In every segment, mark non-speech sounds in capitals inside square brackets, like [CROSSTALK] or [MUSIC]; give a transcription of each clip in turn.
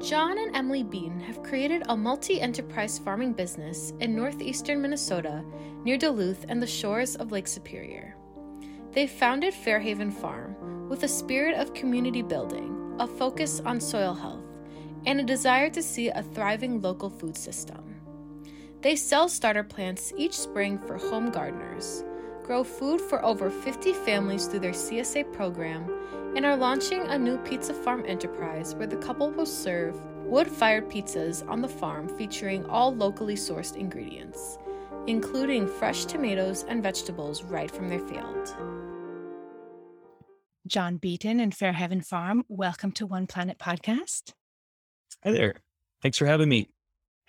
John and Emily Beaton have created a multi enterprise farming business in northeastern Minnesota near Duluth and the shores of Lake Superior. They founded Fairhaven Farm with a spirit of community building, a focus on soil health, and a desire to see a thriving local food system. They sell starter plants each spring for home gardeners, grow food for over 50 families through their CSA program, and are launching a new pizza farm enterprise where the couple will serve wood fired pizzas on the farm featuring all locally sourced ingredients, including fresh tomatoes and vegetables right from their field. John Beaton and Fairhaven Farm, welcome to One Planet Podcast. Hi there. Thanks for having me.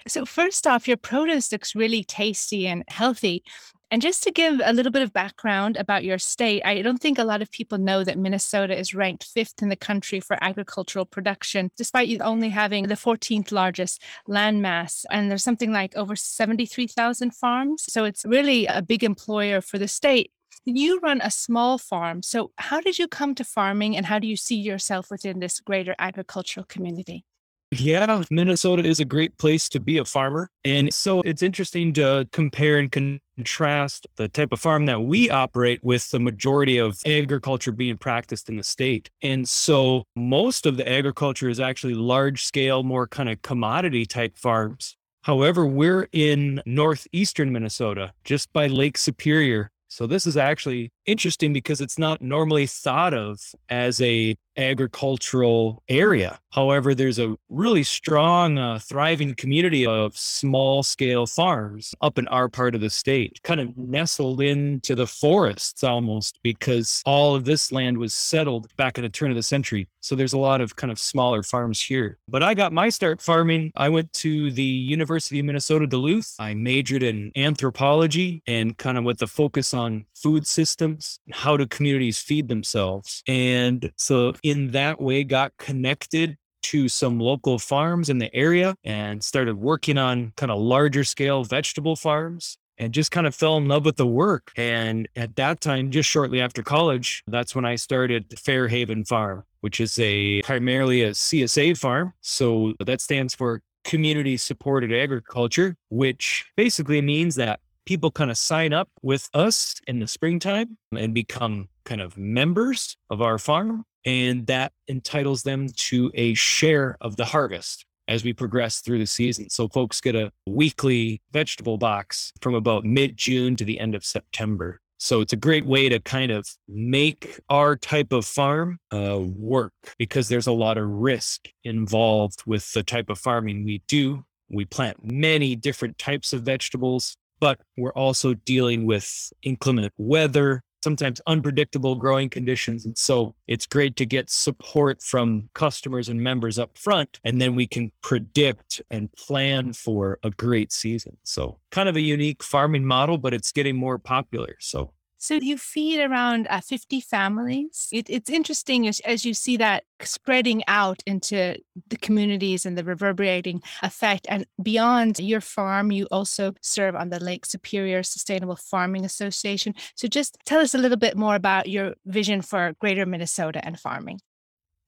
So, first off, your produce looks really tasty and healthy. And just to give a little bit of background about your state, I don't think a lot of people know that Minnesota is ranked fifth in the country for agricultural production, despite only having the 14th largest landmass. And there's something like over 73,000 farms. So it's really a big employer for the state. You run a small farm. So, how did you come to farming and how do you see yourself within this greater agricultural community? Yeah, Minnesota is a great place to be a farmer. And so it's interesting to compare and contrast the type of farm that we operate with the majority of agriculture being practiced in the state. And so most of the agriculture is actually large scale, more kind of commodity type farms. However, we're in northeastern Minnesota, just by Lake Superior. So this is actually interesting because it's not normally thought of as a agricultural area. However, there's a really strong, uh, thriving community of small scale farms up in our part of the state, kind of nestled into the forests almost because all of this land was settled back at the turn of the century. So there's a lot of kind of smaller farms here. But I got my start farming. I went to the University of Minnesota Duluth. I majored in anthropology and kind of with the focus on food systems, how do communities feed themselves. And so in that way got connected to some local farms in the area and started working on kind of larger scale vegetable farms and just kind of fell in love with the work. And at that time, just shortly after college, that's when I started Fairhaven Farm, which is a primarily a CSA farm. So that stands for community supported agriculture, which basically means that people kind of sign up with us in the springtime and become kind of members of our farm and that entitles them to a share of the harvest as we progress through the season. So folks get a weekly vegetable box from about mid June to the end of September. So it's a great way to kind of make our type of farm uh, work because there's a lot of risk involved with the type of farming we do. We plant many different types of vegetables, but we're also dealing with inclement weather, sometimes unpredictable growing conditions. And so it's great to get support from customers and members up front, and then we can predict and plan for a great season. So kind of a unique farming model, but it's getting more popular. So so you feed around uh, 50 families. It, it's interesting as, as you see that spreading out into the communities and the reverberating effect. And beyond your farm, you also serve on the Lake Superior Sustainable Farming Association. So just tell us a little bit more about your vision for greater Minnesota and farming.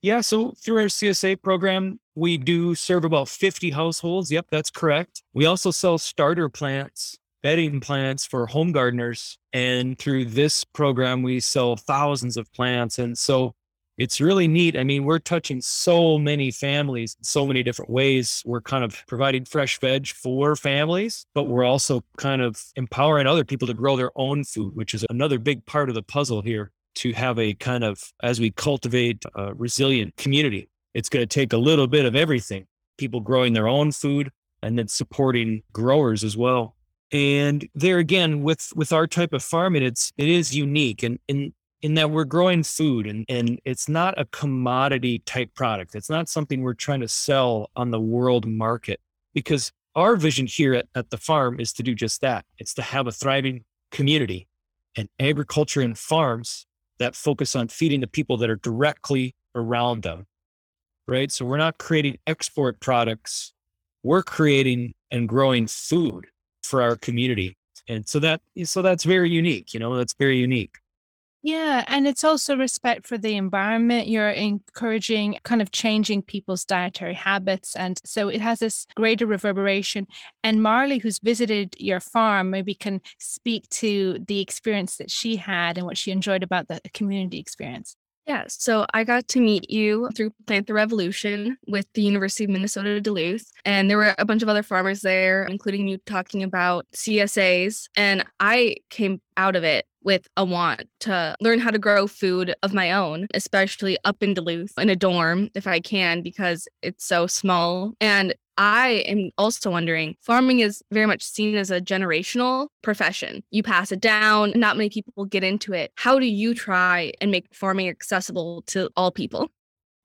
Yeah, so through our CSA program, we do serve about 50 households. Yep, that's correct. We also sell starter plants bedding plants for home gardeners. And through this program, we sell thousands of plants. And so it's really neat. I mean, we're touching so many families, so many different ways. We're kind of providing fresh veg for families, but we're also kind of empowering other people to grow their own food, which is another big part of the puzzle here to have a kind of, as we cultivate a resilient community, it's going to take a little bit of everything people growing their own food and then supporting growers as well and there again with with our type of farming it's it is unique and in in that we're growing food and and it's not a commodity type product. It's not something we're trying to sell on the world market because our vision here at, at the farm is to do just that. It's to have a thriving community and agriculture and farms that focus on feeding the people that are directly around them right? So we're not creating export products. We're creating and growing food for our community. And so that so that's very unique, you know, that's very unique. Yeah, and it's also respect for the environment. You're encouraging kind of changing people's dietary habits. And so it has this greater reverberation. And Marley, who's visited your farm, maybe can speak to the experience that she had and what she enjoyed about the community experience. Yeah, so I got to meet you through Plant the Revolution with the University of Minnesota Duluth. And there were a bunch of other farmers there, including you talking about CSAs. And I came out of it with a want to learn how to grow food of my own, especially up in Duluth in a dorm if I can, because it's so small. And I am also wondering farming is very much seen as a generational profession. You pass it down, not many people get into it. How do you try and make farming accessible to all people?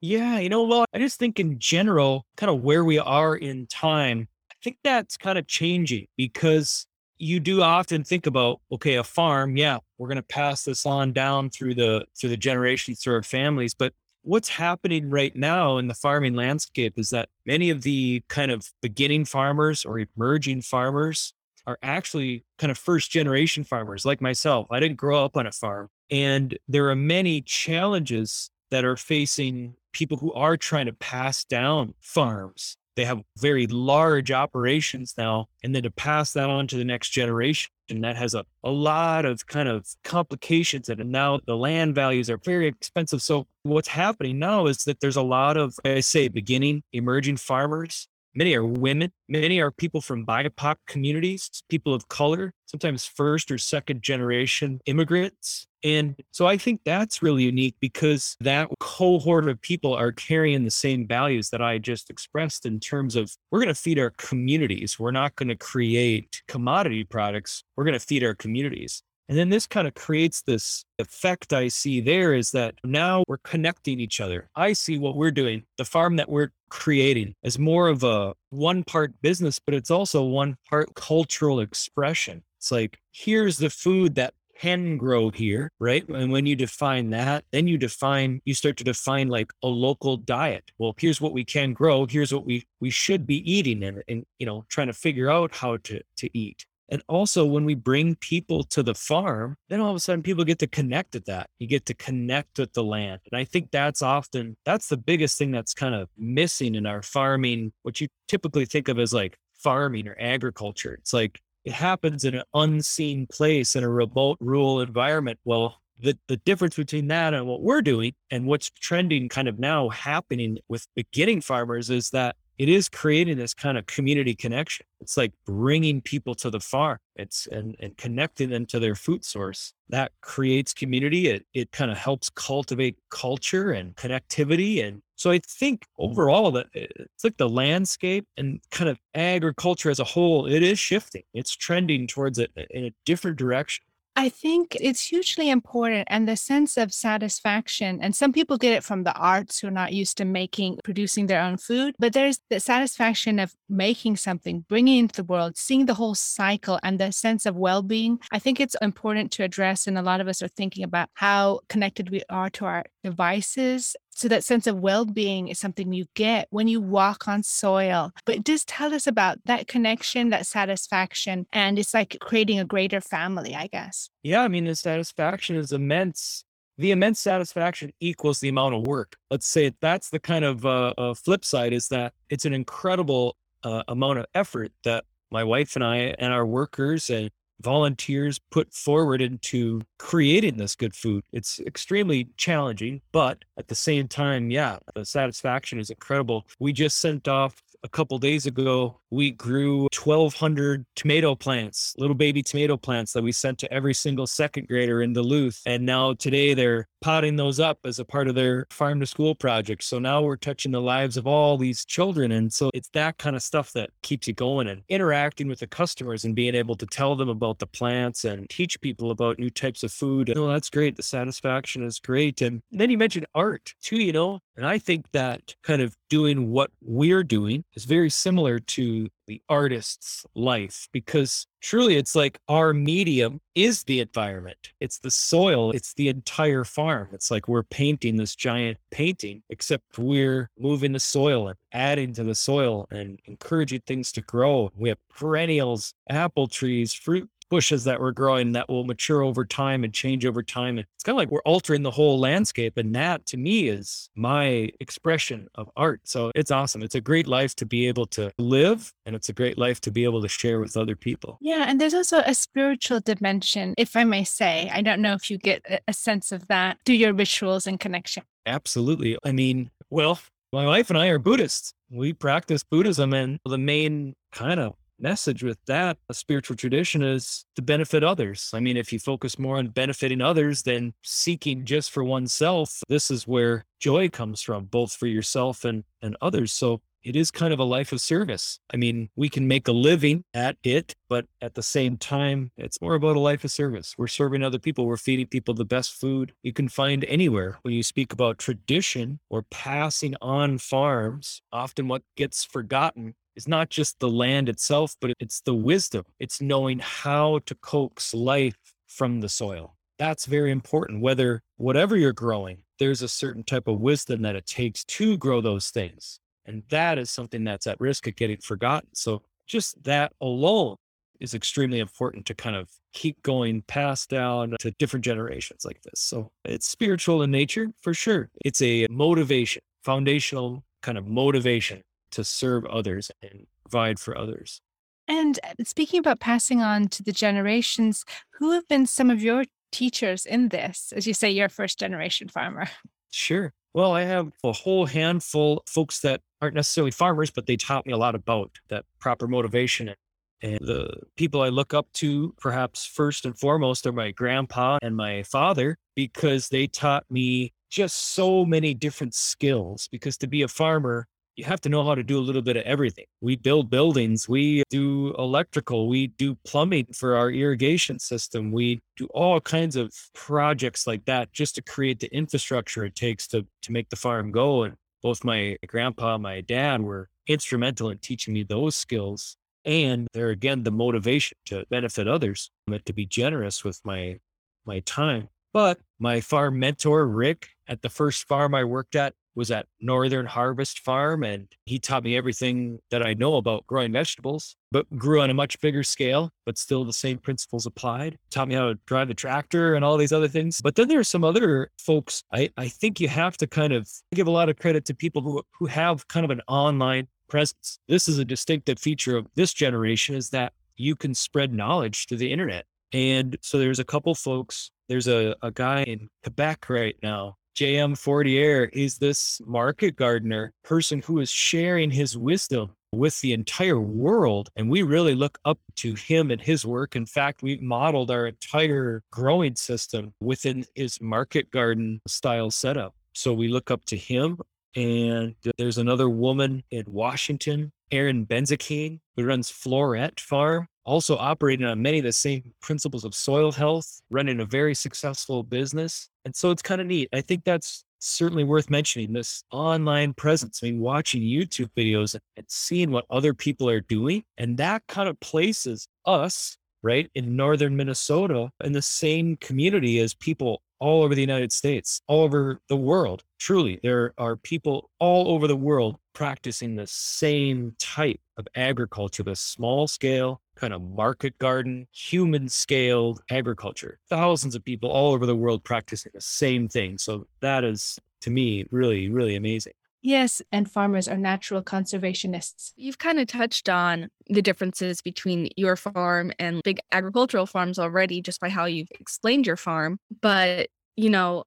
Yeah, you know, well, I just think in general, kind of where we are in time, I think that's kind of changing because you do often think about okay a farm yeah we're going to pass this on down through the through the generations through our families but what's happening right now in the farming landscape is that many of the kind of beginning farmers or emerging farmers are actually kind of first generation farmers like myself. I didn't grow up on a farm and there are many challenges that are facing people who are trying to pass down farms they have very large operations now and then to pass that on to the next generation and that has a, a lot of kind of complications and now the land values are very expensive so what's happening now is that there's a lot of i say beginning emerging farmers Many are women. Many are people from BIPOC communities, people of color, sometimes first or second generation immigrants. And so I think that's really unique because that cohort of people are carrying the same values that I just expressed in terms of we're going to feed our communities. We're not going to create commodity products. We're going to feed our communities. And then this kind of creates this effect I see there is that now we're connecting each other. I see what we're doing, the farm that we're creating as more of a one part business, but it's also one part cultural expression. It's like, here's the food that can grow here, right? And when you define that, then you define, you start to define like a local diet. Well, here's what we can grow. Here's what we, we should be eating and, and, you know, trying to figure out how to, to eat. And also, when we bring people to the farm, then all of a sudden people get to connect with that. You get to connect with the land. And I think that's often, that's the biggest thing that's kind of missing in our farming, what you typically think of as like farming or agriculture. It's like it happens in an unseen place in a remote rural environment. Well, the, the difference between that and what we're doing and what's trending kind of now happening with beginning farmers is that it is creating this kind of community connection. It's like bringing people to the farm. It's and, and connecting them to their food source. That creates community. It it kind of helps cultivate culture and connectivity. And so I think overall that eh, it's like the landscape and kind of agriculture as a whole, it is shifting. It's trending towards it eh, in a different direction. I think it's hugely important and the sense of satisfaction. And some people get it from the arts who are not used to making, producing their own food. But there's the satisfaction of making something, bringing into the world, seeing the whole cycle and the sense of well being. I think it's important to address. And a lot of us are thinking about how connected we are to our devices so that sense of well-being is something you get when you walk on soil. But just tell us about that connection, that satisfaction, and it's like creating a greater family, I guess. Yeah, I mean the satisfaction is immense. The immense satisfaction equals the amount of work. Let's say that's the kind of uh, uh, flip side is that it's an incredible uh, amount of effort that my wife and I and our workers and volunteers put forward into creating this good food. It's extremely challenging, but at the same time, yeah, the satisfaction is incredible. We just sent off a couple days ago, we grew 1,200 tomato plants, little baby tomato plants that we sent to every single second grader in Duluth. And now today they're potting those up as a part of their farm to school project. So now we're touching the lives of all these children. And so it's that kind of stuff that keeps you going and interacting with the customers and being able to tell them about the plants and teach people about new types of food. Oh, that's great. The satisfaction is great. And then you mentioned art too, you know, and I think that kind of doing what we're doing is very similar to the artist's life because truly it's like our medium is the environment. It's the soil, it's the entire farm. It's like we're painting this giant painting, except we're moving the soil and adding to the soil and encouraging things to grow. We have perennials, apple trees, fruit bushes that we're growing that will mature over time and change over time. And it's kind of like we're altering the whole landscape. And that to me is my expression of art. So it's awesome. It's a great life to be able to live and it's a great life to be able to share with other people. Yeah. And there's also a spiritual dimension, if I may say. I don't know if you get a sense of that through your rituals and connection. Absolutely. I mean, well, my wife and I are Buddhists. We practice Buddhism, and the main kind of message with that a spiritual tradition is to benefit others. I mean, if you focus more on benefiting others than seeking just for oneself, this is where joy comes from, both for yourself and, and others. So it is kind of a life of service. I mean, we can make a living at it, but at the same time, it's more about a life of service. We're serving other people, we're feeding people the best food you can find anywhere. When you speak about tradition or passing on farms, often what gets forgotten is not just the land itself, but it's the wisdom. It's knowing how to coax life from the soil. That's very important. Whether whatever you're growing, there's a certain type of wisdom that it takes to grow those things. And that is something that's at risk of getting forgotten. So just that alone is extremely important to kind of keep going passed down to different generations like this. So it's spiritual in nature for sure. It's a motivation, foundational kind of motivation to serve others and provide for others. And uh, speaking about passing on to the generations, who have been some of your teachers in this? As you say, you're a first generation farmer. Sure. Well, I have a whole handful of folks that aren't necessarily farmers, but they taught me a lot about that proper motivation. And the people I look up to, perhaps first and foremost, are my grandpa and my father, because they taught me just so many different skills. Because to be a farmer, you have to know how to do a little bit of everything. We build buildings, we do electrical, we do plumbing for our irrigation system, we do all kinds of projects like that just to create the infrastructure it takes to to make the farm go. And both my grandpa and my dad were instrumental in teaching me those skills. And they're again the motivation to benefit others, but to be generous with my my time. But my farm mentor, Rick, at the first farm I worked at, was at Northern Harvest Farm, and he taught me everything that I know about growing vegetables, but grew on a much bigger scale, but still the same principles applied. Taught me how to drive a tractor and all these other things. But then there are some other folks. I, I think you have to kind of give a lot of credit to people who who have kind of an online presence. This is a distinctive feature of this generation is that you can spread knowledge through the internet. And so there's a couple folks. There's a, a guy in Quebec right now JM Fortier is this market gardener person who is sharing his wisdom with the entire world. And we really look up to him and his work. In fact, we modeled our entire growing system within his market garden style setup. So we look up to him. And there's another woman in Washington, Erin Benzakein, who runs Floret Farm also operating on many of the same principles of soil health, running a very successful business. And so it's kind of neat. I think that's certainly worth mentioning this online presence. I mean, watching YouTube videos and seeing what other people are doing. And that kind of places us, right, in northern Minnesota in the same community as people all over the United States, all over the world. Truly, there are people all over the world practicing the same type of agriculture, the small scale, kind of market garden, human scaled agriculture. Thousands of people all over the world practicing the same thing. So that is, to me, really, really amazing. Yes, and farmers are natural conservationists. You've kind of touched on the differences between your farm and big agricultural farms already just by how you've explained your farm. But, you know,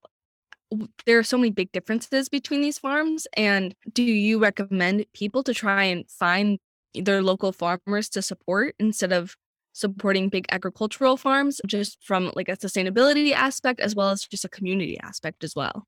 there are so many big differences between these farms. And do you recommend people to try and find their local farmers to support instead of supporting big agricultural farms just from like a sustainability aspect as well as just a community aspect as well.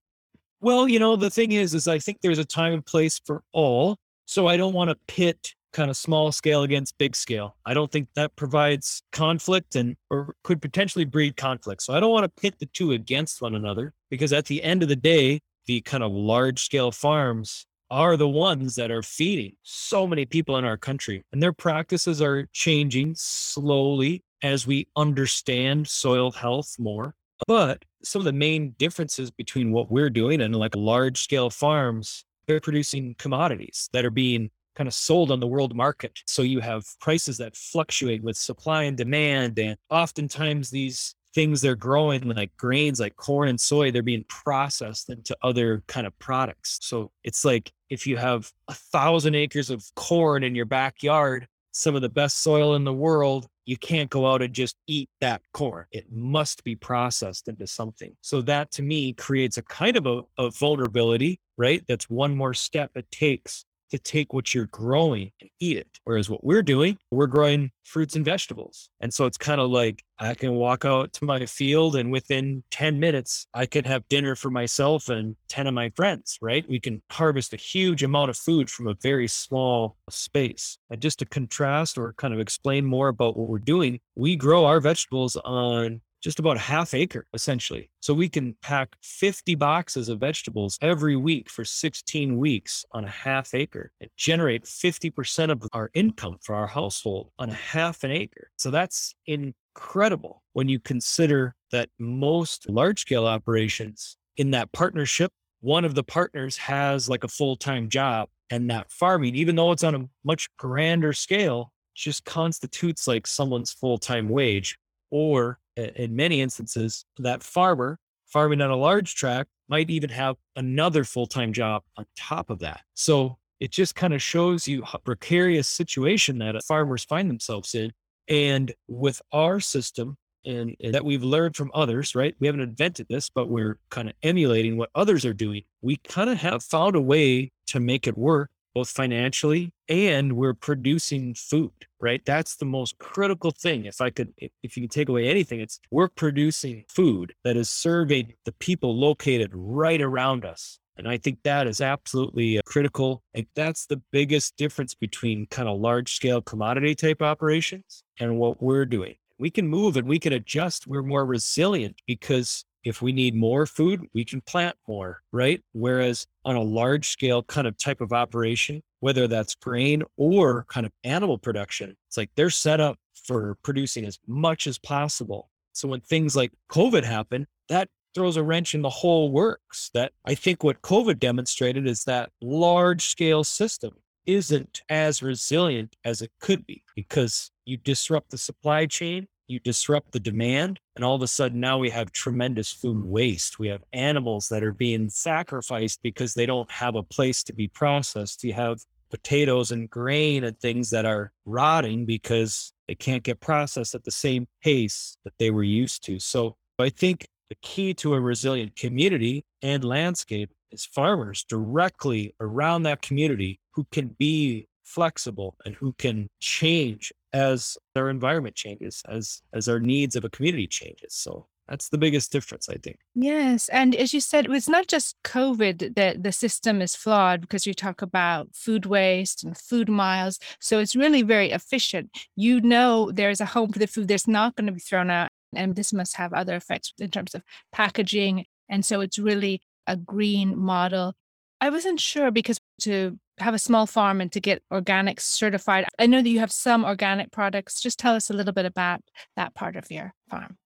Well you know the thing is is i think there's a time and place for all so i don't want to pit kind of small scale against big scale. I don't think that provides conflict and or could potentially breed conflict so i don't want to pit the two against one another because at the end of the day the kind of large scale farms are the ones that are feeding so many people in our country. And their practices are changing slowly as we understand soil health more. But some of the main differences between what we're doing and like large scale farms, they're producing commodities that are being kind of sold on the world market. So you have prices that fluctuate with supply and demand. And oftentimes these things they're growing like grains like corn and soy they're being processed into other kind of products. So it's like if you have a thousand acres of corn in your backyard some of the best soil in the world you can't go out and just eat that corn. It must be processed into something. So that to me creates a kind of a, a vulnerability right? That's one more step it takes to take what you're growing and eat it. Whereas what we're doing, we're growing fruits and vegetables. And so it's kind of like I can walk out to my field and within 10 minutes, I can have dinner for myself and 10 of my friends, right? We can harvest a huge amount of food from a very small space. And just to contrast or kind of explain more about what we're doing, we grow our vegetables on just about a half acre essentially. So we can pack 50 boxes of vegetables every week for 16 weeks on a half acre and generate 50% of our income for our household on a half an acre. So that's incredible when you consider that most large scale operations in that partnership, one of the partners has like a full time job. And that farming, even though it's on a much grander scale, just constitutes like someone's full time wage or in many instances, that farmer farming on a large tract might even have another full time job on top of that. So it just kind of shows you how precarious situation that uh, farmers find themselves in. And with our system, and, and, that we've learned from others, right? We haven't invented this, but we're kind of emulating what others are doing. We kind of have found a way to make it work both financially and we're producing food, right? That's the most critical thing. If I could, if you could take away anything, it's we're producing food that is serving the people located right around us. And I think that is absolutely uh, critical. And that's the biggest difference between kind of large scale commodity type operations and what we're doing. We can move and we can adjust. We're more resilient because if we need more food, we can plant more, right? Whereas on a large scale kind of type of operation, whether that's grain or kind of animal production, it's like they're set up for producing as much as possible. So when things like COVID happen, that throws a wrench in the whole works. That I think what COVID demonstrated is that large scale system isn't as resilient as it could be because you disrupt the supply chain you disrupt the demand and all of a sudden now we have tremendous food waste. We have animals that are being sacrificed because they don't have a place to be processed. You have potatoes and grain and things that are rotting because they can't get processed at the same pace that they were used to. So i think the key to a resilient community and landscape is farmers directly around that community who can be flexible and who can change as their environment changes, as as our needs of a community changes. So that's the biggest difference, I think. Yes. And as you said, it's not just COVID that the system is flawed because you talk about food waste and food miles. So it's really very efficient. You know, there's a home for the food that's not going to be thrown out. And this must have other effects in terms of packaging. And so it's really a green model. I wasn't sure because to have a small farm and to get organic certified. I know that you have some organic products. Just tell us a little bit about that part of your farm.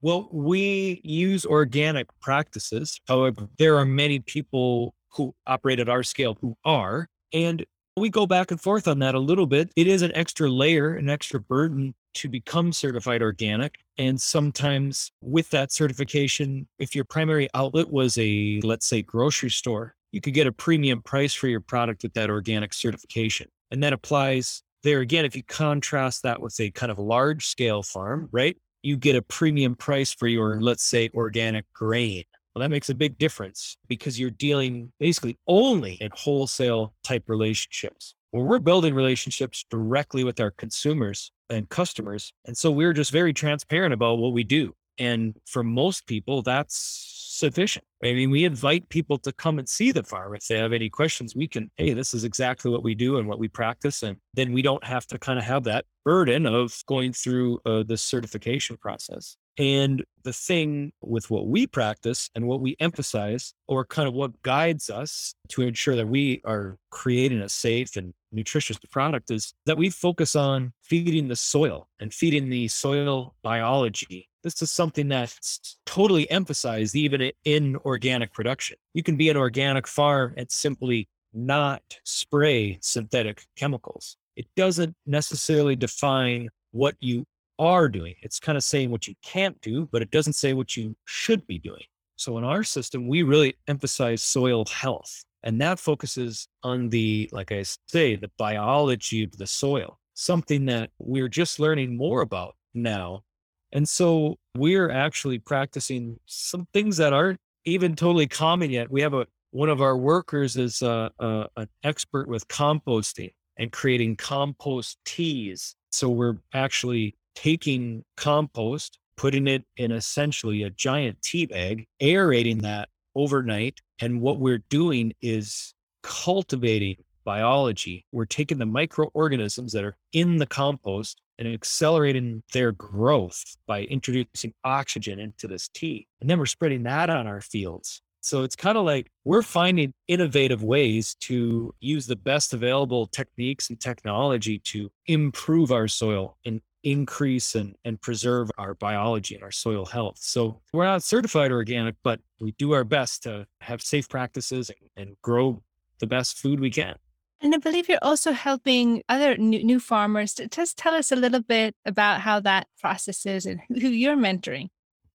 Well, we use organic practices. However, there are many people who operate at our scale who are. And we go back and forth on that a little bit. It is an extra layer, an extra burden to become certified organic. And sometimes with that certification, if your primary outlet was a, let's say, grocery store, you could get a premium price for your product with that organic certification. And that applies there again. If you contrast that with a kind of large scale farm, right? You get a premium price for your, let's say, organic grain. Well, that makes a big difference because you're dealing basically only in wholesale type relationships. Well, we're building relationships directly with our consumers and customers. And so we're just very transparent about what we do. And for most people, that's sufficient. I mean, we invite people to come and see the farm. If they have any questions, we can, hey, this is exactly what we do and what we practice. And then we don't have to kind of have that burden of going through uh, the certification process. And the thing with what we practice and what we emphasize, or kind of what guides us to ensure that we are creating a safe and nutritious product, is that we focus on feeding the soil and feeding the soil biology this is something that's totally emphasized even in organic production. You can be an organic farm and simply not spray synthetic chemicals. It doesn't necessarily define what you are doing. It's kind of saying what you can't do, but it doesn't say what you should be doing. So in our system, we really emphasize soil health. And that focuses on the, like I say, the biology of the soil, something that we're just learning more about now. And so we're actually practicing some things that aren't even totally common yet. We have a one of our workers is uh, uh, an expert with composting and creating compost teas. So we're actually taking compost, putting it in essentially a giant tea bag, aerating that overnight. And what we're doing is cultivating biology. We're taking the microorganisms that are in the compost and accelerating their growth by introducing oxygen into this tea. And then we're spreading that on our fields. So it's kind of like we're finding innovative ways to use the best available techniques and technology to improve our soil and increase and, and preserve our biology and our soil health. So we're not certified organic, but we do our best to have safe practices and, and grow the best food we can. And I believe you're also helping other new, new farmers. Just tell us a little bit about how that process is and who you're mentoring.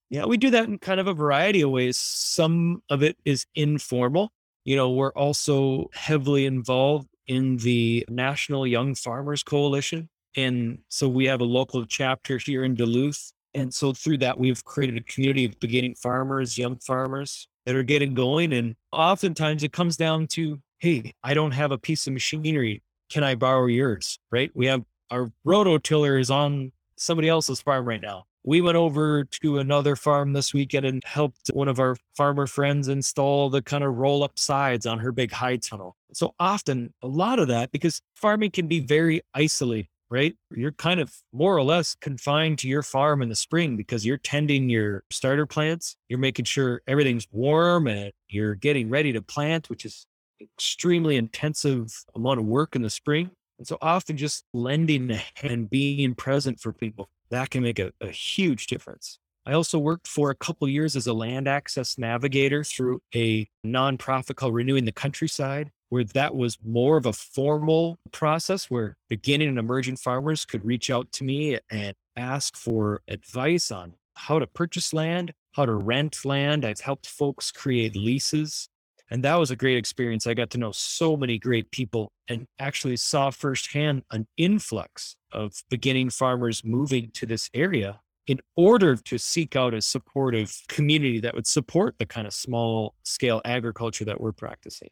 Yeah, we do that in kind of a variety of ways. Some of it is informal. You know, we're also heavily involved in the National Young Farmers Coalition. And so we have a local chapter here in Duluth. And so through that, we've created a community of beginning farmers, young farmers that are getting going. And oftentimes it comes down to, hey, I don't have a piece of machinery. Can I borrow yours? Right? We have our rototiller is on somebody else's farm right now. We went over to another farm this weekend and helped one of our farmer friends install the kind of roll up sides on her big high tunnel. So often, a lot of that, because farming can be very isolated right? You're kind of more or less confined to your farm in the spring because you're tending your starter plants. You're making sure everything's warm and you're getting ready to plant, which is extremely intensive amount of work in the spring. And so often just lending and being present for people, that can make a, a huge difference. I also worked for a couple years as a land access navigator through a nonprofit called Renewing the Countryside where that was more of a formal process where beginning and emerging farmers could reach out to me and ask for advice on how to purchase land, how to rent land. I've helped folks create leases. And that was a great experience. I got to know so many great people and actually saw firsthand an influx of beginning farmers moving to this area in order to seek out a supportive community that would support the kind of small scale agriculture that we're practicing.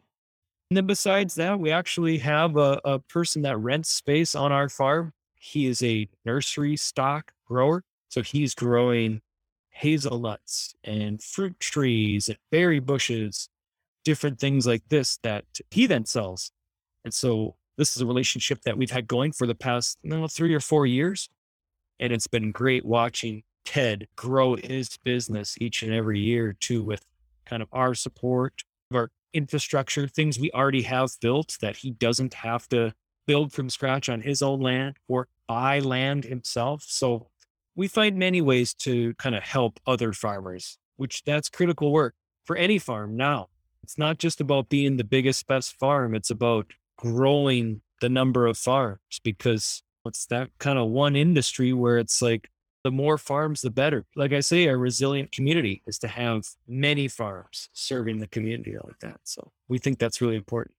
And then besides that, we actually have a, a person that rents space on our farm. He is a nursery stock grower. So he's growing hazelnuts and fruit trees and berry bushes, different things like this that he then sells. And so this is a relationship that we've had going for the past you know, three or four years. And it's been great watching Ted grow his business each and every year too, with kind of our support, our infrastructure, things we already have built that he doesn't have to build from scratch on his own land or buy land himself. So we find many ways to kind of help other farmers, which that's critical work for any farm now. It's not just about being the biggest, best farm. It's about growing the number of farms because it's that kind of one industry where it's like the more farms, the better. Like I say, a resilient community is to have many farms serving the community like that. So we think that's really important.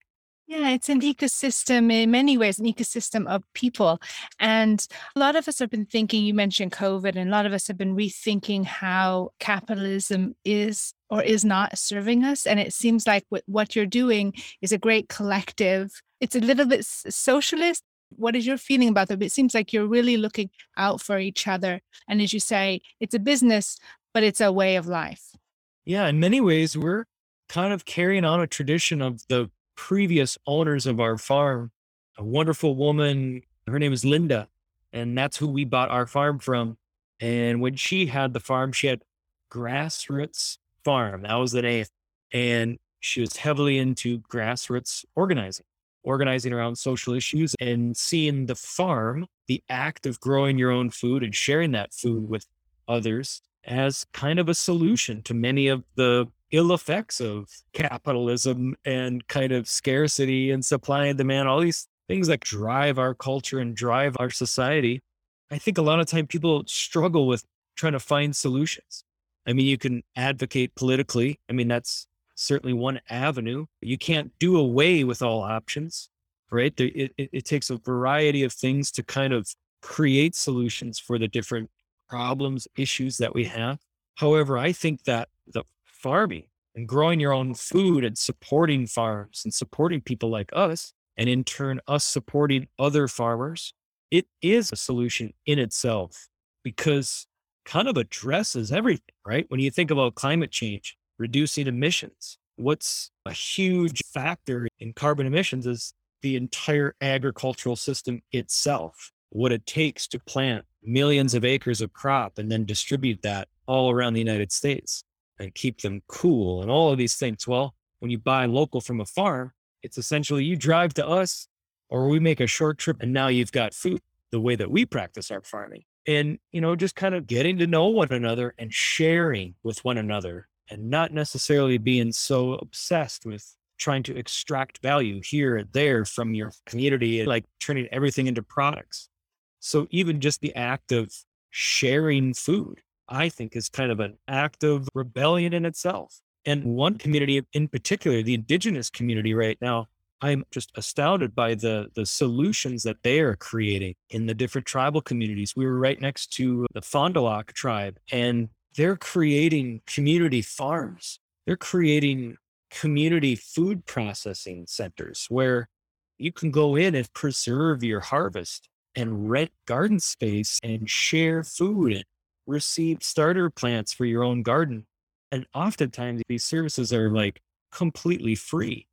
Yeah, it's an ecosystem in many ways, an ecosystem of people. And a lot of us have been thinking, you mentioned COVID, and a lot of us have been rethinking how capitalism is or is not serving us. And it seems like what you're doing is a great collective. It's a little bit socialist, what is your feeling about that? It seems like you're really looking out for each other. And as you say, it's a business, but it's a way of life. Yeah, in many ways, we're kind of carrying on a tradition of the previous owners of our farm. A wonderful woman, her name is Linda, and that's who we bought our farm from. And when she had the farm, she had Grassroots Farm. That was the name. And she was heavily into grassroots organizing organizing around social issues and seeing the farm, the act of growing your own food and sharing that food mm-hmm. with others as kind of a solution to many of the ill effects of capitalism and kind of scarcity and supply and demand, all these things that drive our culture and drive our society. I think a lot of time people struggle with trying to find solutions. I mean, you can advocate politically. I mean, that's certainly one avenue. You can't do away with all options, right? It, it, it takes a variety of things to kind of create solutions for the different problems, issues that we have. However, I think that the farming and growing your own food and supporting farms and supporting people like us, and in turn, us supporting other farmers, it is a solution in itself because kind of addresses everything, right? When you think about climate change, reducing emissions, what's a huge factor in carbon emissions is the entire agricultural system itself, what it takes to plant millions of acres of crop and then distribute that all around the United States and keep them cool and all of these things. Well, when you buy local from a farm, it's essentially you drive to us or we make a short trip and now you've got food the way that we practice our farming. And, you know, just kind of getting to know one another and sharing with one another and not necessarily being so obsessed with trying to extract value here and there from your community like turning everything into products. So even just the act of sharing food, I think is kind of an act of rebellion in itself. And one community in particular, the indigenous community right now, I'm just astounded by the the solutions that they are creating in the different tribal communities. We were right next to the Fond du Lac tribe, and they're creating community farms. They're creating community food processing centers where you can go in and preserve your harvest and rent garden space and share food and receive starter plants for your own garden. And oftentimes these services are like completely free.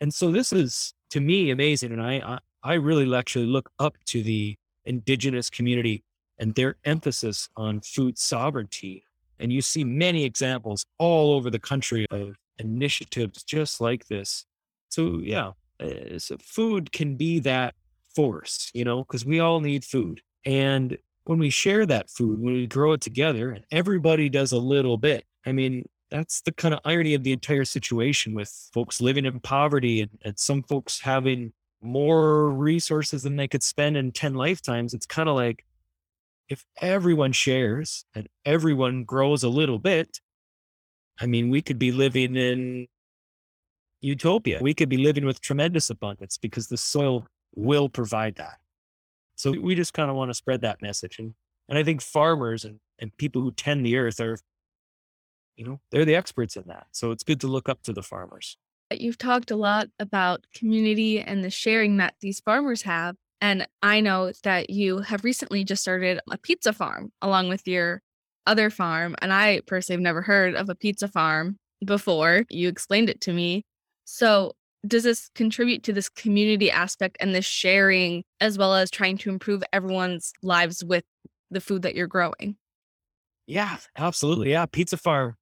And so this is to me amazing. And I, I, I really actually look up to the indigenous community and their emphasis on food sovereignty. And you see many examples all over the country of initiatives just like this. So yeah, uh, so food can be that force, you know, because we all need food. And when we share that food, when we grow it together and everybody does a little bit, I mean, that's the kind of irony of the entire situation with folks living in poverty and, and some folks having more resources than they could spend in 10 lifetimes. It's kind of like if everyone shares and everyone grows a little bit, I mean, we could be living in utopia. We could be living with tremendous abundance because the soil will provide that. So we just kind of want to spread that message. And, and I think farmers and, and people who tend the earth are you know, they're the experts in that. So it's good to look up to the farmers. You've talked a lot about community and the sharing that these farmers have. And I know that you have recently just started a pizza farm along with your other farm. And I personally have never heard of a pizza farm before. You explained it to me. So, does this contribute to this community aspect and this sharing, as well as trying to improve everyone's lives with the food that you're growing? Yeah, absolutely. Yeah. Pizza farm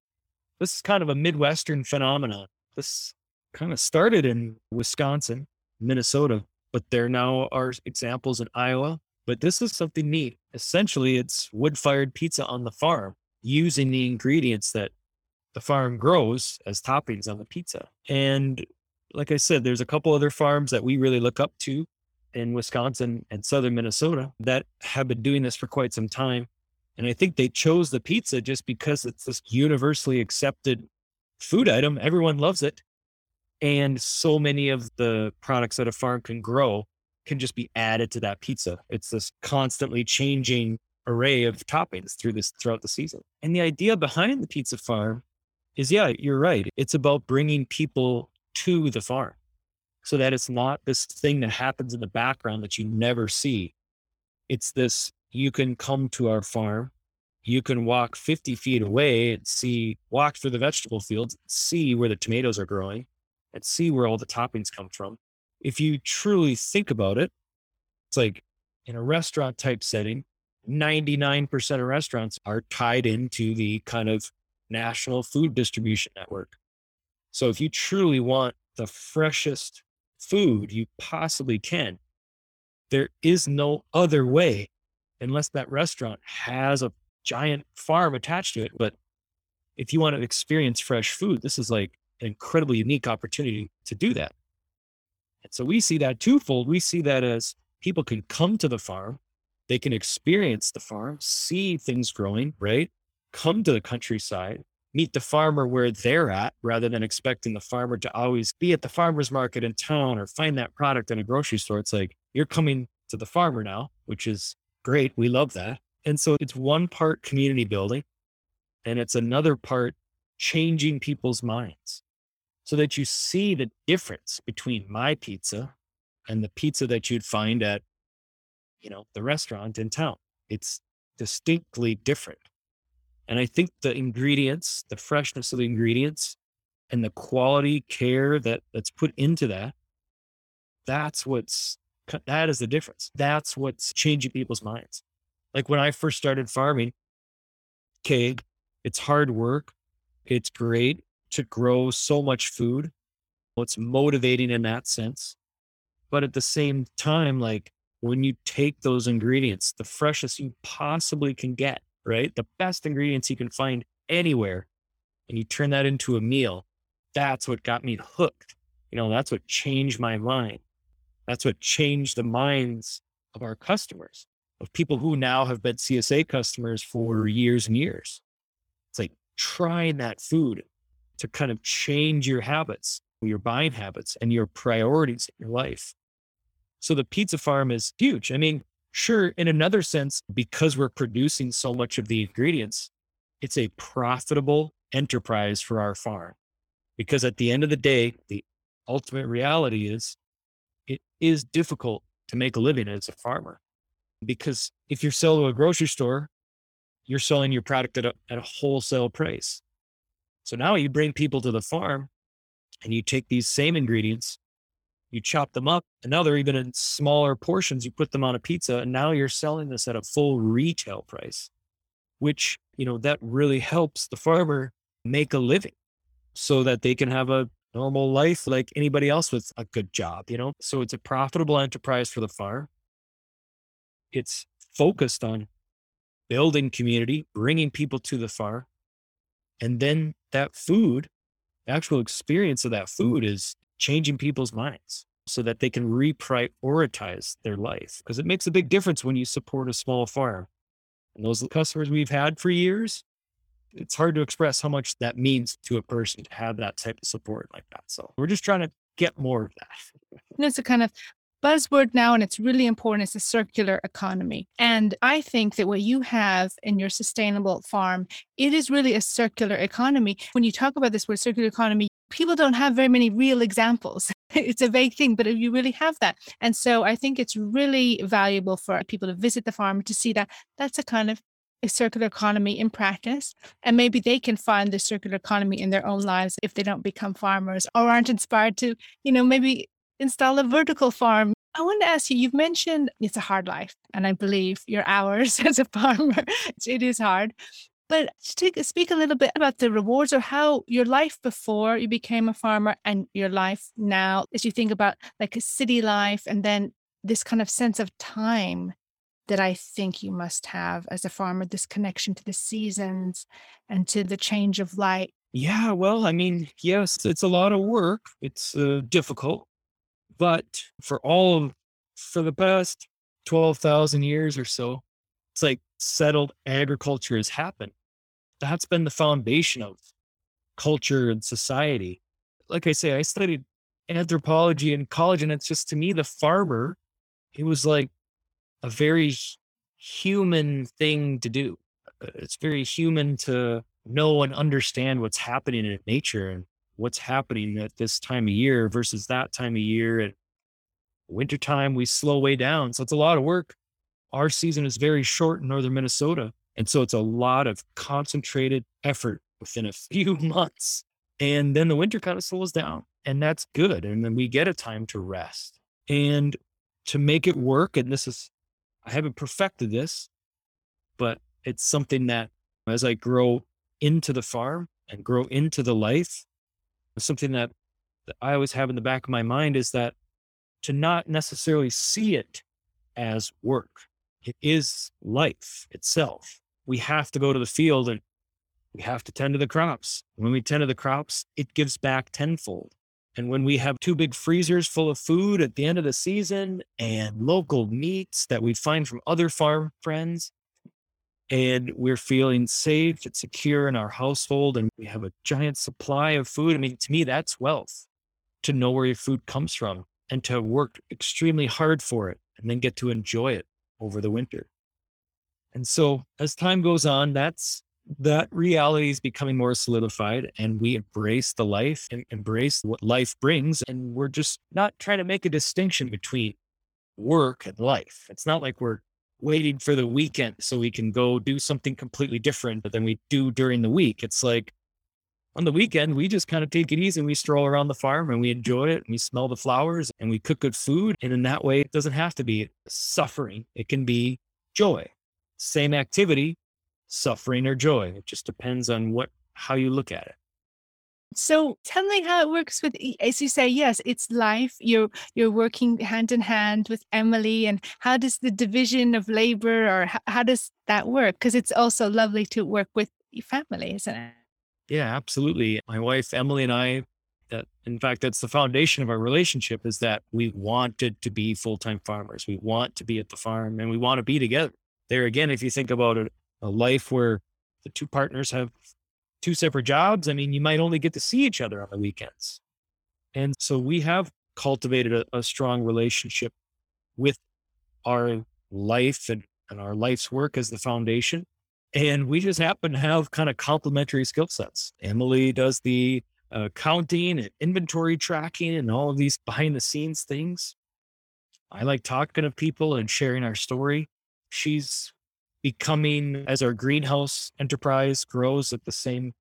this is kind of a Midwestern phenomenon. This kind of started in Wisconsin, Minnesota, but there now are examples in Iowa. But this is something neat. Essentially, it's wood fired pizza on the farm using the ingredients that the farm grows as toppings on the pizza. And like I said, there's a couple other farms that we really look up to in Wisconsin and southern Minnesota that have been doing this for quite some time. And I think they chose the pizza just because it's this universally accepted food item. Everyone loves it. And so many of the products that a farm can grow can just be added to that pizza. It's this constantly changing array of toppings through this throughout the season. And the idea behind the pizza farm is yeah, you're right. It's about bringing people to the farm so that it's not this thing that happens in the background that you never see. It's this you can come to our farm. You can walk 50 feet away and see, walk through the vegetable fields, see where the tomatoes are growing, and see where all the toppings come from. If you truly think about it, it's like in a restaurant type setting, 99% of restaurants are tied into the kind of national food distribution network. So if you truly want the freshest food you possibly can, there is no other way unless that restaurant has a giant farm attached to it. But if you want to experience fresh food, this is like an incredibly unique opportunity to do that. And so we see that twofold. We see that as people can come to the farm, they can experience the farm, see things growing, right? Come to the countryside, meet the farmer where they're at rather than expecting the farmer to always be at the farmer's market in town or find that product in a grocery store. It's like you're coming to the farmer now, which is great. We love that. And so it's one part community building and it's another part changing people's minds so that you see the difference between my pizza and the pizza that you'd find at, you know, the restaurant in town. It's distinctly different. And I think the ingredients, the freshness of the ingredients and the quality care that that's put into that, that's what's that is the difference. That's what's changing people's minds. Like when I first started farming, okay, it's hard work. It's great to grow so much food. It's motivating in that sense. But at the same time, like when you take those ingredients, the freshest you possibly can get, right? The best ingredients you can find anywhere, and you turn that into a meal, that's what got me hooked. You know, that's what changed my mind. That's what changed the minds of our customers, of people who now have been CSA customers for years and years. It's like trying that food to kind of change your habits, your buying habits, and your priorities in your life. So the pizza farm is huge. I mean, sure, in another sense, because we're producing so much of the ingredients, it's a profitable enterprise for our farm. Because at the end of the day, the ultimate reality is it is difficult to make a living as a farmer. Because if you're selling to a grocery store, you're selling your product at a, at a wholesale price. So now you bring people to the farm and you take these same ingredients, you chop them up, and now they're even in smaller portions. You put them on a pizza, and now you're selling this at a full retail price, which, you know, that really helps the farmer make a living so that they can have a normal life like anybody else with a good job, you know? So it's a profitable enterprise for the farm. It's focused on building community, bringing people to the farm. And then that food, actual experience of that food is changing people's minds so that they can reprioritize their life. Because it makes a big difference when you support a small farm. And those customers we've had for years, it's hard to express how much that means to a person to have that type of support like that. So we're just trying to get more of that. And it's a kind of buzzword now, and it's really important, is the circular economy. And I think that what you have in your sustainable farm, it is really a circular economy. When you talk about this word circular economy, people don't have very many real examples. [LAUGHS] it's a vague thing, but you really have that. And so I think it's really valuable for people to visit the farm to see that that's a kind of a circular economy in practice. And maybe they can find the circular economy in their own lives if they don't become farmers or aren't inspired to, you know, maybe install a vertical farm. I want to ask you, you've mentioned it's a hard life, and I believe your hours [LAUGHS] as a farmer, it is hard. But speak a little bit about the rewards or how your life before you became a farmer and your life now, as you think about like a city life and then this kind of sense of time that I think you must have as a farmer, this connection to the seasons and to the change of light. Yeah, well, I mean, yes, it's a lot of work. It's uh, difficult. But for all of, for the past 12,000 years or so, it's like settled agriculture has happened. That's been the foundation of culture and society. Like I say, I studied anthropology in college, and it's just to me, the farmer, it was like a very human thing to do. Uh, it's very human to know and understand what's happening in nature and what's happening at this time of year versus that time of year. And wintertime, we slow way down. So it's a lot of work. Our season is very short in northern Minnesota. And so it's a lot of concentrated effort within a [LAUGHS] few months. And then the winter kind of slows down. And that's good. And then we get a time to rest. And to make it work, and this is, I haven't perfected this, but it's something that as I grow into the farm and grow into the life, something that, that I always have in the back of my mind is that to not necessarily see it as work. It is life itself. We have to go to the field and we have to tend to the crops. When we tend to the crops, it gives back tenfold. And when we have two big freezers full of food at the end of the season and local meats that we find from other farm friends, and we're feeling safe and secure in our household, and we have a giant supply of food, I mean, to me, that's wealth to know where your food comes from and to work extremely hard for it and then get to enjoy it over the winter. And so as time goes on, that's that reality is becoming more solidified and we embrace the life and embrace what life brings. And we're just not trying to make a distinction between work and life. It's not like we're waiting for the weekend so we can go do something completely different than we do during the week. It's like on the weekend, we just kind of take it easy and we stroll around the farm and we enjoy it and we smell the flowers and we cook good food. And in that way, it doesn't have to be suffering, it can be joy. Same activity, suffering or joy. It just depends on what how you look at it. So tell me how it works with as you say, yes, it's life. You're you're working hand in hand with Emily and how does the division of labor or how, how does that work? Because it's also lovely to work with your family, isn't it? Yeah, absolutely. My wife Emily and I that in fact that's the foundation of our relationship is that we wanted to be full-time farmers. We want to be at the farm and we want to be together. There again, if you think about it, a life where the two partners have two separate jobs, I mean, you might only get to see each other on the weekends. And so we have cultivated a, a strong relationship with our life and, and our life's work as the foundation. And we just happen to have kind of complementary skill sets. Emily does the uh, counting and inventory tracking and all of these behind the scenes things. I like talking to people and sharing our story. She's becoming as our greenhouse enterprise grows at the same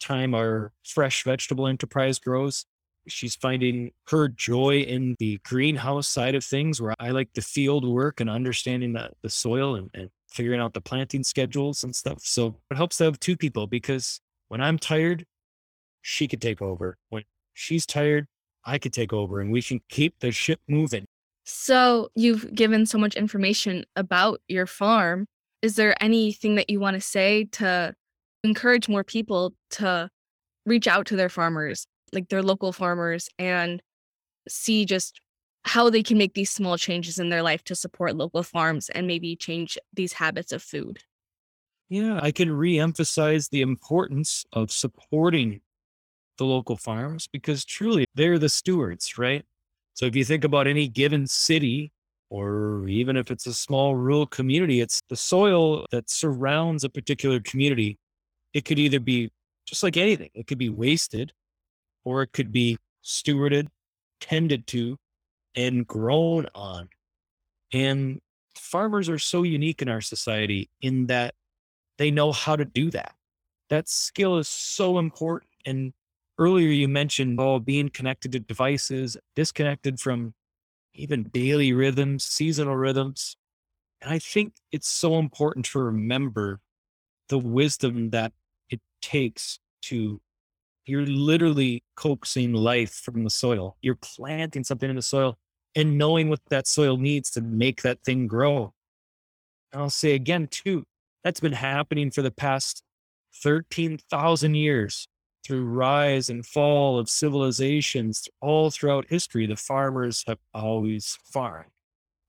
time our fresh vegetable enterprise grows she's finding her joy in the greenhouse side of things where i like the field work and understanding the, the soil and, and figuring out the planting schedules and stuff. So it helps to have two people because when i'm tired she could take over. When she's tired i could take over and we can keep the ship moving so, you've given so much information about your farm. Is there anything that you want to say to encourage more people to reach out to their farmers, like their local farmers, and see just how they can make these small changes in their life to support local farms and maybe change these habits of food? Yeah, I can re-emphasize the importance of supporting the local farms because truly they're the stewards, right? So if you think about any given city, or even if it's a small rural community, it's the soil that surrounds a particular community. It could either be just like anything, it could be wasted, or it could be stewarded, tended to, and grown on. And farmers are so unique in our society in that they know how to do that. That skill is so important. And earlier you mentioned oh being connected to devices disconnected from even daily rhythms seasonal rhythms. And i think it's so important to remember the wisdom that it takes to you're literally coaxing life from the soil. You're planting something in the soil and knowing what that soil needs to make that thing grow. And i'll say again too that's been happening for the past 13,000 years through rise and fall of civilizations all throughout history, the farmers have always farmed,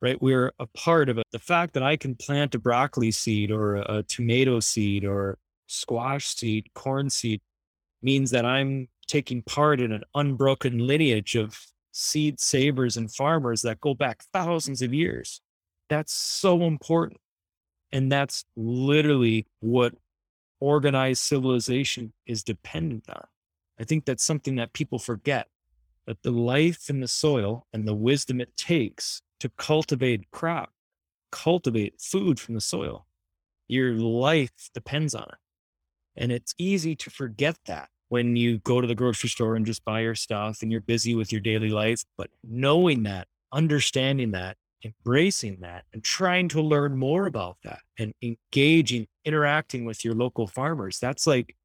right? We're a part of it. The fact that I can plant a broccoli seed or a, tomato seed or squash seed, corn seed means that I'm taking part in an unbroken lineage of seed savers and farmers that go back thousands of years. That's so important. And that's literally what organized civilization is dependent on. I think that's something that people forget that the life in the soil and the wisdom it takes to cultivate crop, cultivate food from the soil, your life depends on it. And it's easy to forget that when you go to the grocery store and just buy your stuff and you're busy with your daily life. But knowing that, understanding that, embracing that and trying to learn more about that and engaging, interacting with your local farmers. That's like,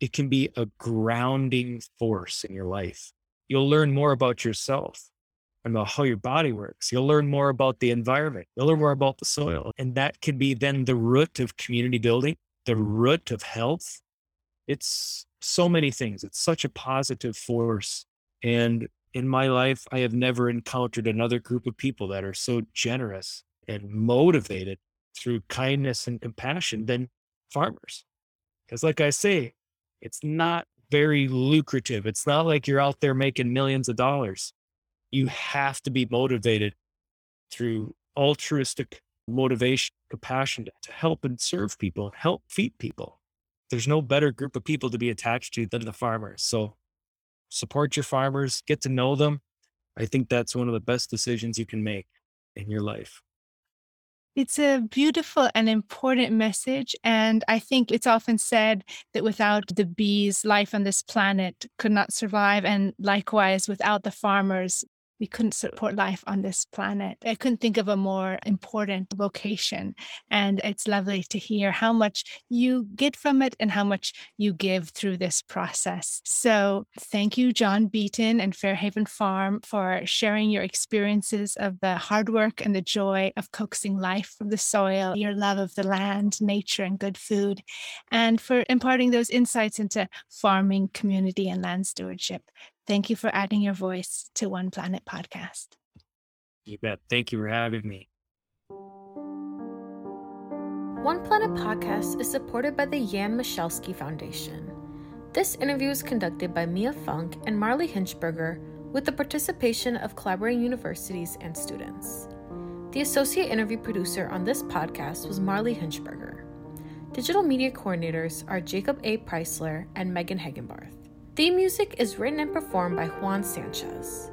it can be a grounding force in your life. You'll learn more about yourself and about how your body works. You'll learn more about the environment. You'll learn more about the soil. And that can be then the root of community building, the root of health, it's so many things. It's such a positive force. And in my life, I have never encountered another group of people that are so generous and motivated through kindness and compassion than farmers. Because, like I say, it's not very lucrative. It's not like you're out there making millions of dollars. You have to be motivated through altruistic motivation, compassion to help and serve people, help feed people. There's no better group of people to be attached to than the farmers. So support your farmers, get to know them. I think that's one of the best decisions you can make in your life. It's a beautiful and important message. And I think it's often said that without the bees, life on this planet could not survive. And likewise, without the farmers, we couldn't support life on this planet. I couldn't think of a more important vocation. And it's lovely to hear how much you get from it and how much you give through this process. So thank you, John Beaton and Fairhaven Farm, for sharing your experiences of the hard work and the joy of coaxing life from the soil, your love of the land, nature, and good food, and for imparting those insights into farming, community, and land stewardship. Thank you for adding your voice to One Planet podcast. You bet. Thank you for having me. One Planet podcast is supported by the Jan Michalski Foundation. This interview is conducted by Mia Funk and Marley Hinchberger with the participation of collaborating universities and students. The associate interview producer on this podcast was Marley Hinchberger. Digital media coordinators are Jacob A. Preisler and Megan Hagenbarth. Theme music is written and performed by Juan Sanchez.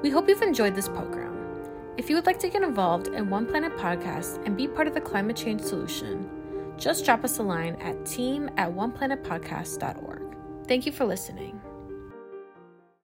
We hope you've enjoyed this program. If you would like to get involved in One Planet Podcast and be part of the climate change solution, just drop us a line at team at oneplanetpodcast.org. Thank you for listening.